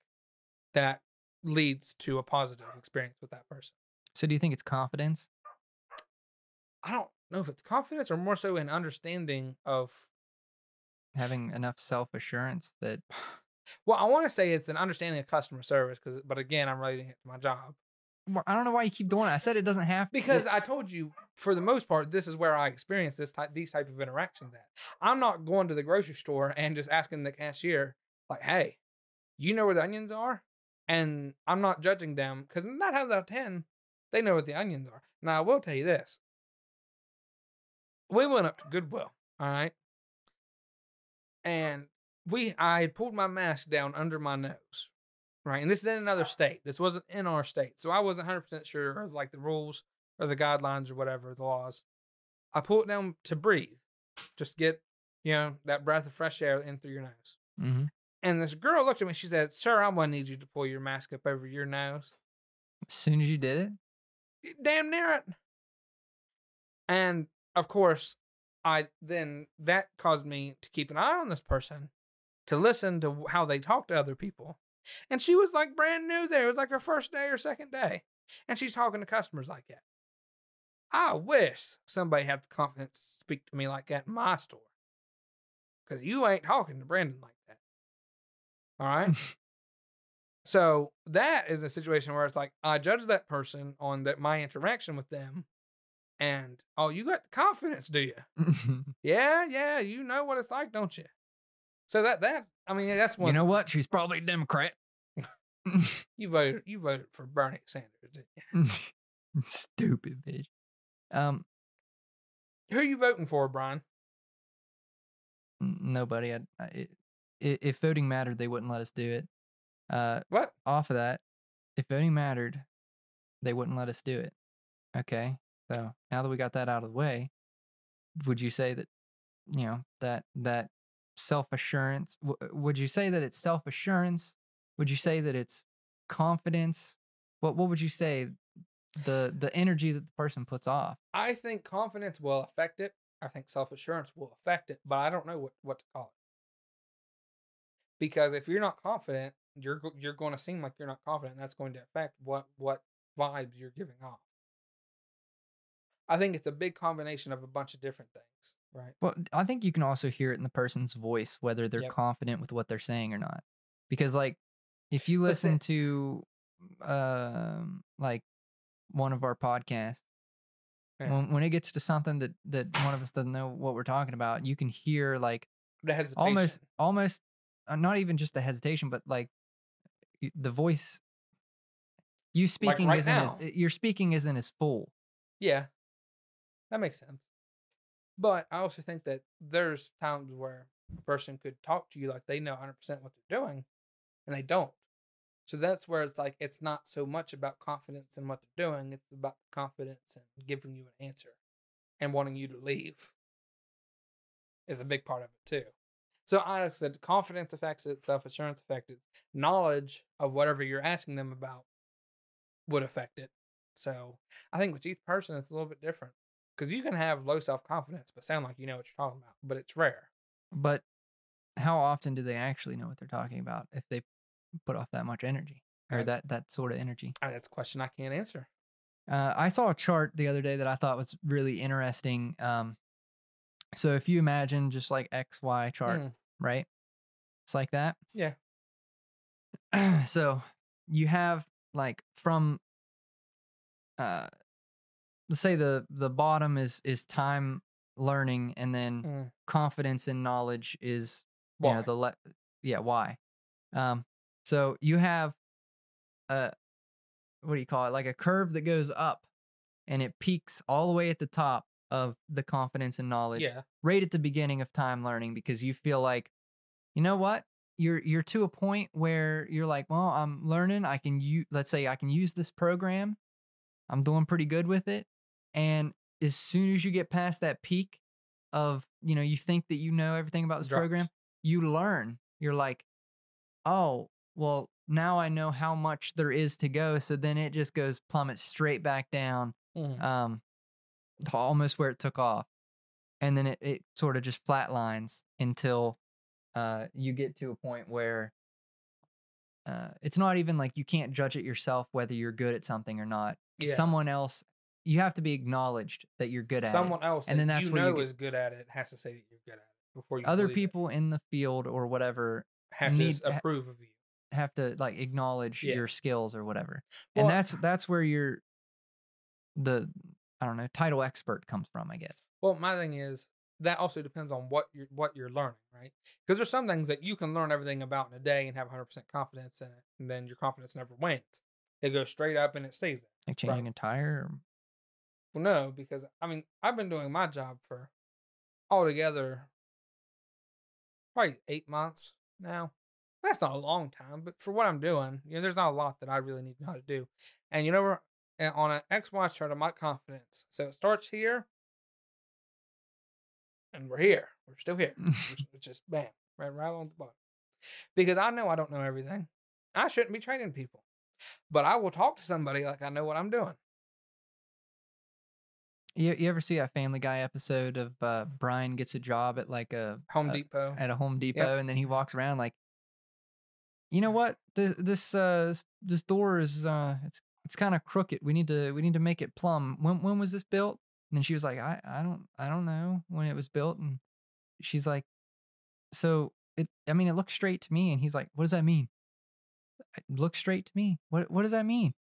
that leads to a positive experience with that person. so do you think it's confidence? I don't know if it's confidence or more so an understanding of, Having enough self assurance that well, I want to say it's an understanding of customer service, because, but again, I'm relating it to my job. I don't know why you keep doing it. I said it doesn't have to. Because I told you, for the most part, this is where I experience this type, these type of interactions at. I'm not going to the grocery store and just asking the cashier, like, "Hey, you know where the onions are?" And I'm not judging them because nine times out of ten, they know what the onions are. Now, I will tell you this: we went up to Goodwill, all right, and we I had pulled my mask down under my nose, right? And this is in another state. This wasn't in our state, so I wasn't 100 percent sure of like the rules or the guidelines or whatever the laws. I pulled it down to breathe, just get you know that breath of fresh air in through your nose. hmm And this girl looked at me. She said, "Sir, I'm gonna need you to pull your mask up over your nose." As soon as you did it, Damn near it. And of course, I then that caused me to keep an eye on this person, to listen to how they talk to other people. And she was like brand new there. It was like her first day or second day. And she's talking to customers like that. I wish somebody had the confidence to speak to me like that in my store. Because you ain't talking to Brandon like that. All right. so that is a situation where it's like I judge that person on that my interaction with them. And oh, you got the confidence, do you? Yeah, yeah, you know what it's like, don't you? So that that I mean that's one you know what? She's probably a Democrat. You voted. You voted for Bernie Sanders. Didn't you? Stupid bitch. Um, Who are you voting for, Brian? nobody. I, I, it, if voting mattered, they wouldn't let us do it. Uh, What? off of that, if voting mattered, they wouldn't let us do it. Okay. So now that we got that out of the way, would you say that, you know, that, that self assurance, w- would you say that it's self assurance? Would you say that it's confidence? What, what would you say the, the energy that the person puts off? I think confidence will affect it. I think self assurance will affect it, but I don't know what, what to call it. Because if you're not confident, you're you're going to seem like you're not confident. And that's going to affect what what vibes you're giving off. I think it's a big combination of a bunch of different things, right? Well, I think you can also hear it in the person's voice whether they're Yep. confident with what they're saying or not. Because like if you listen to um like one of our podcasts Yeah. when, when it gets to something that that one of us doesn't know what we're talking about, you can hear like The hesitation. almost almost uh, Uh, not even just the hesitation but like the voice you speaking right isn't now. as your speaking isn't as full. Yeah, that makes sense. But I also think that there's times where a person could talk to you like they know 100% what they're doing and they don't. So that's where it's like it's not so much about confidence in what they're doing, it's about confidence and giving you an answer and wanting you to leave is a big part of it too. So I said confidence affects it, self assurance affects it, knowledge of whatever you're asking them about would affect it. So I think with each person, it's a little bit different because you can have low self confidence, but sound like you know what you're talking about, but it's rare. But how often do they actually know what they're talking about if they put off that much energy or Right. that that sort of energy? And that's a question I can't answer. Uh, I saw a chart the other day that I thought was really interesting. Um, so if you imagine just like X Y chart, Mm, right? It's like that. Yeah. so you have like from uh let's say the the bottom is is time learning and then mm. confidence and knowledge is you know the le- yeah why um so you have a what do you call it like a curve that goes up and it peaks all the way at the top of the confidence and knowledge yeah. right at the beginning of time learning because you feel like you know what you're you're to a point where you're like well i'm learning i can use let's say i can use this program i'm doing pretty good with it and as soon as you get past that peak of you know you think that you know everything about this program you learn you're like oh well now i know how much there is to go so then it just goes plummet straight back down Mhm. um almost where it took off and then it, it sort of just flatlines until uh you get to a point where uh it's not even like you can't judge it yourself whether you're good at something or not Yeah. someone else you have to be acknowledged that you're good at Someone it else and then that's you where you know get- is good at it has to say that you're good at it before you other believe it. people in the field or whatever have need- to approve of you. have to like acknowledge Yeah. your skills or whatever Well- and that's that's where you're the i don't know title expert comes from i guess Well, my thing is that also depends on what you're what you're learning, right? Because there's some things that you can learn everything about in a day and have 100% confidence in it, and then your confidence never wanes. It goes straight up and it stays there. like changing a tire or Well, no, because I mean I've been doing my job for altogether probably eight months now. That's not a long time, but for what I'm doing, you know, there's not a lot that I really need to know how to do. And you know, on an X Y chart of my confidence. So it starts here, and we're here. We're still here. It's just bam, right, right on the bottom. Because I know I don't know everything. I shouldn't be training people, but I will talk to somebody like I know what I'm doing. You, you ever see a Family Guy episode of uh, Brian gets a job at like a Home a- Depot. at a Home Depot, and then he walks around like, you know what, this this uh this door is uh it's it's kind of crooked. We need to we need to make it plumb. When when was this built? And then she was like, I I don't I don't know when it was built, and she's like, so it I mean it looks straight to me, and he's like, what does that mean? It looks straight to me. What what does that mean?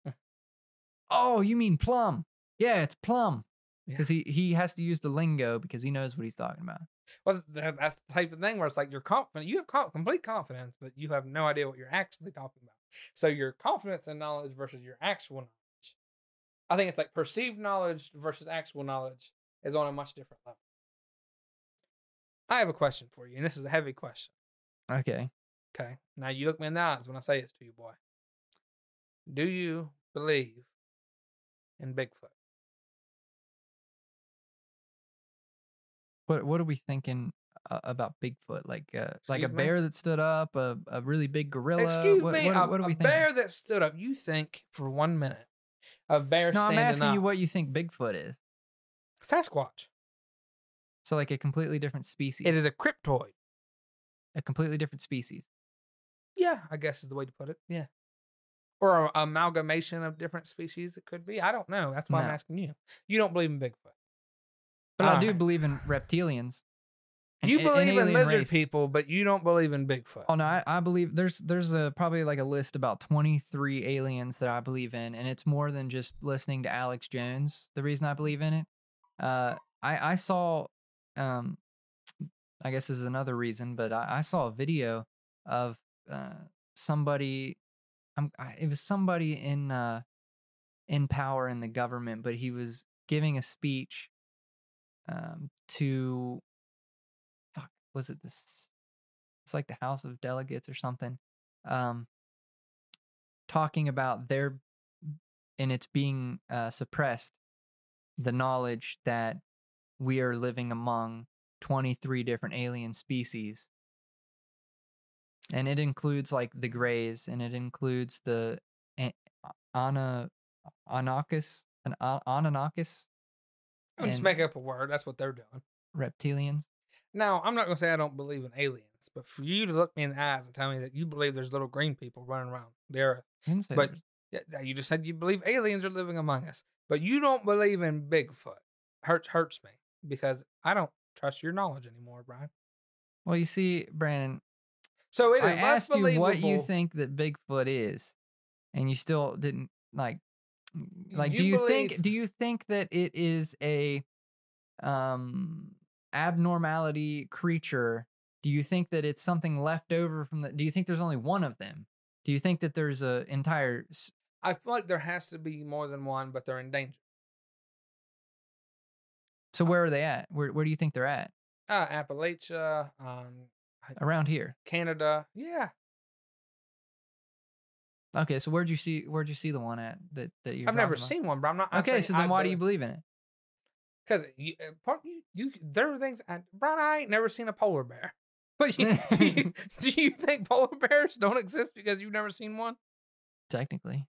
oh, you mean plumb? Yeah, it's plumb Yeah. because he he has to use the lingo because he knows what he's talking about. Well, that, that's the type of thing where it's like you're confident. You have com- complete confidence, but you have no idea what you're actually talking about. So your confidence in knowledge versus your actual knowledge. I think it's like perceived knowledge versus actual knowledge is on a much different level. I have a question for you, and this is a heavy question. Okay. Okay. Now you look me in the eyes when I say this to you, boy. Do you believe in Bigfoot? What what are we thinking uh, about Bigfoot? Like uh, like a me? bear that stood up, a, a really big gorilla. Excuse what, me, what, a, what a we thinking? bear that stood up. You think for one minute a bear no, I'm asking up? you what you think Bigfoot is. Sasquatch. So like a completely different species. It is a cryptoid. a completely different species. Yeah, I guess is the way to put it. Yeah. Or a amalgamation of different species. It could be. I don't know. That's why I'm asking you. You don't believe in Bigfoot. But I do believe in reptilians. You believe in lizard race. people, but you don't believe in Bigfoot. Oh no, I, I believe there's there's a probably like a list about 23 aliens that I believe in, and it's more than just listening to Alex Jones. The reason I believe in it, uh, I I saw, um, I guess this is another reason, but I, I saw a video of uh somebody, I'm I, it was somebody in uh in power in the government, but he was giving a speech, um, to, was it this? it's like the House of Delegates or something, um, talking about their and it's being uh, suppressed the knowledge that we are living among 23 different alien species and it includes like the grays and it includes the ana anakis an A- anunnakis I'm just and make up a word. That's what they're doing. reptilians Now, I'm not going to say I don't believe in aliens, but for you to look me in the eyes and tell me that you believe there's little green people running around the earth, I didn't say But- yeah, you just said you believe aliens are living among us, but you don't believe in Bigfoot. Hurts hurts me because I don't trust your knowledge anymore, Brian. well you see brandon So it is I asked you what you think that Bigfoot is, and you still didn't like. Like, do You you think? Do you think that it is a um abnormality creature? Do you think that it's something left over from the? Do you think there's only one of them? Do you think that there's a entire? s- I feel like there has to be more than one, but they're in danger. So where are they at? Where Where do you think they're at? Uh, Appalachia, um, Around here. Canada, yeah. Okay, so where'd you see Where'd you see the one at that that you're? I've never seen one, but I'm not. I'm Okay, saying so then I why do you believe in it? Because you, uh, part you, you, there are things. I, Brian, I ain't never seen a polar bear. But you, do, you, do you think polar bears don't exist because you've never seen one? technically.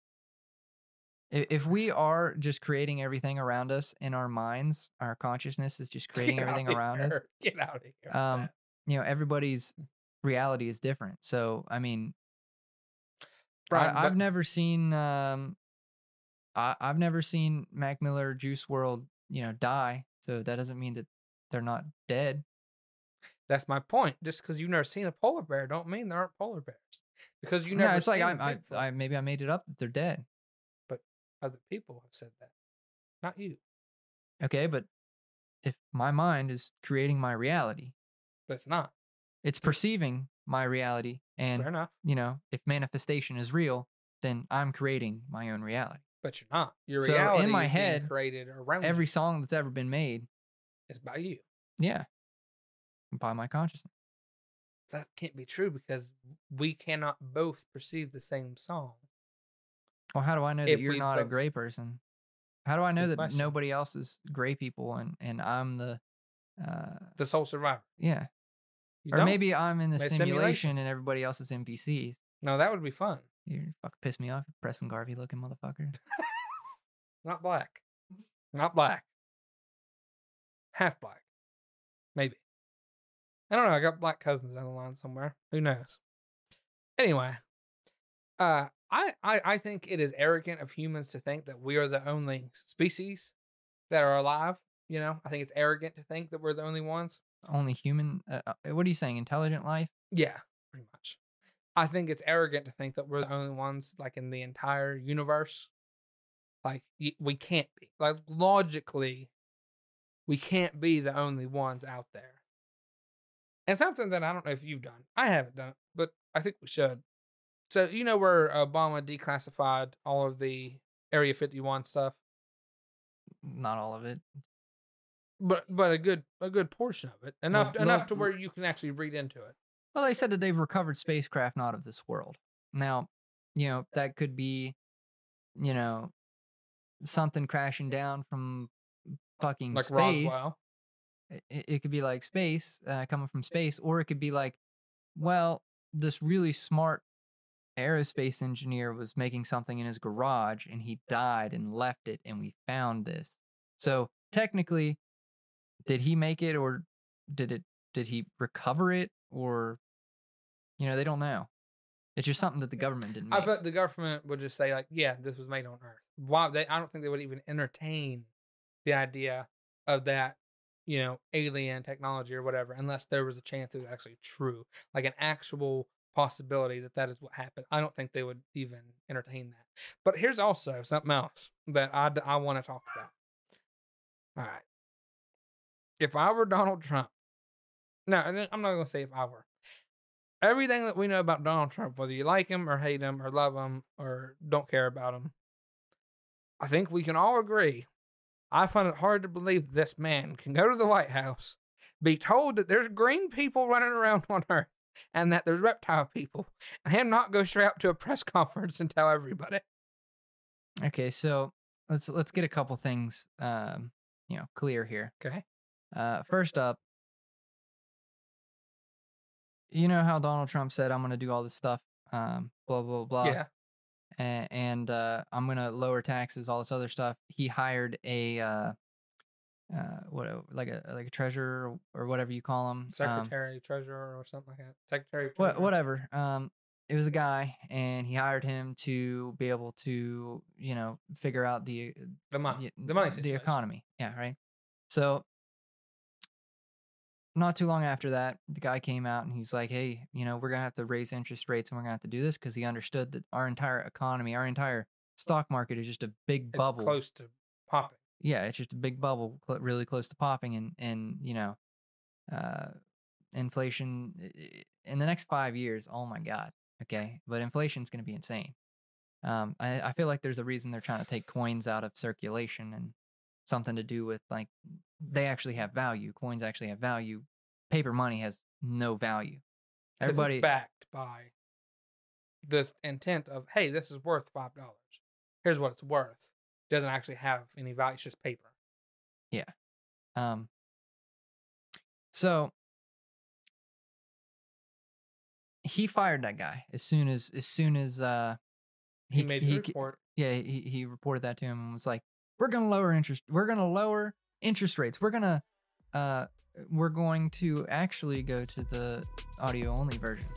If we are just creating everything around us in our minds, our consciousness is just creating Get everything around us. Get out of here. Um. You know, everybody's reality is different. So, I mean, Brian, I, I've never seen, um, I, I've never seen Mac Miller, Juice WRLD, you know, die. So that doesn't mean that they're not dead. That's my point. Just because you've never seen a polar bear, don't mean there aren't polar bears. Because you never. no, it's like I, I. I, maybe I made it up that they're dead. But other people have said that, not you. Okay, but if my mind is creating my reality, But it's not. it's perceiving my reality, and Fair enough. you know, if manifestation is real, then I'm creating my own reality. But you're not. Your So, in reality my is being head, created around Every you. song that's ever been made, is by you. yeah, by my consciousness. That can't be true because we cannot both perceive the same song. Well, how do I know that you're not a both- gray person? How do I know that question. nobody else is gray people and and I'm the, uh, The sole survivor. yeah, You or don't? maybe I'm in the simulation, simulation. and everybody else is NPCs. no, that would be fun. You fucking piss me off, Preston Garvey looking motherfucker. Not black. Not black. Half black. Maybe. I don't know. I got black cousins down the line somewhere. Who knows? Anyway, uh, I, I I think it is arrogant of humans to think that we are the only species that are alive. You know, I think it's arrogant to think that we're the only ones. Only human. Uh, uh, what are you saying? Intelligent life? Yeah, pretty much. I think it's arrogant to think that we're the only ones, like in the entire universe. Like we can't be. Like logically, we can't be the only ones out there. And something that I don't know if you've done. I haven't done it, but I think we should. So you know where Obama declassified all of the Area 51 stuff, Not all of it. but but a good a good portion of it enough Well, enough look- to where you can actually read into it. Well, they said that they've recovered spacecraft not of this world. Now, you know, that could be, you know, something crashing down from fucking Like space. Roswell. It, it could be like space uh, coming from space, or it could be like, well, this really smart aerospace engineer was making something in his garage and he died and left it, and we found this. So technically, did he make it, or did it? Did he recover it, or you know, they don't know. It's just something that the government didn't I make. thought the government would just say like, "Yeah, this was made on Earth." Why? They, I don't think they would even entertain the idea of that, you know, alien technology or whatever, unless there was a chance it was actually true, like an actual possibility that that is what happened. I don't think they would even entertain that. But here's also something else that I I want to talk about. All right, if I were Donald Trump, no, I'm not gonna say if I were everything that we know about Donald Trump, whether you like him or hate him or love him or don't care about him, I think we can all agree. I find it hard to believe this man can go to the White House, be told that there's green people running around on Earth and that there's reptile people, and him not go straight up to a press conference and tell everybody. okay, so let's let's get a couple things, um, you know, clear here. Okay. Uh, first up, you know how Donald Trump said, "I'm going to do all this stuff, um, blah blah blah," yeah. and, and uh, I'm going to lower taxes, all this other stuff. He hired a uh, uh, what, like a like a treasurer or, whatever you call him, um, Secretary, treasurer, or something like that. Secretary, what, whatever. Um, it was a guy, and he hired him to be able to, you know, figure out the The money. y- the money the economy. Yeah, right. So not too long after that, the guy came out and he's like, "Hey, you know, we're gonna have to raise interest rates and we're gonna have to do this because he understood that our entire economy, our entire stock market is just a big It's bubble. close to popping. Yeah, it's just a big bubble, cl- really close to popping, and and you know, uh, inflation in the next five years. Oh my god. Okay, but inflation's gonna be insane. Um, I, I feel like there's a reason they're trying to take coins out of circulation and something to do with like they actually have value. Coins actually have value. Paper money has no value. Everybody, it's backed by this intent of, hey, this is worth five dollars. Here's what it's worth. Doesn't actually have any value. It's just paper. Yeah. Um, so he fired that guy as soon as as soon as uh He, made the c- report. yeah he, he reported that to him and was like we're gonna lower interest we're gonna lower interest rates. We're gonna uh we're going to actually go to the audio only version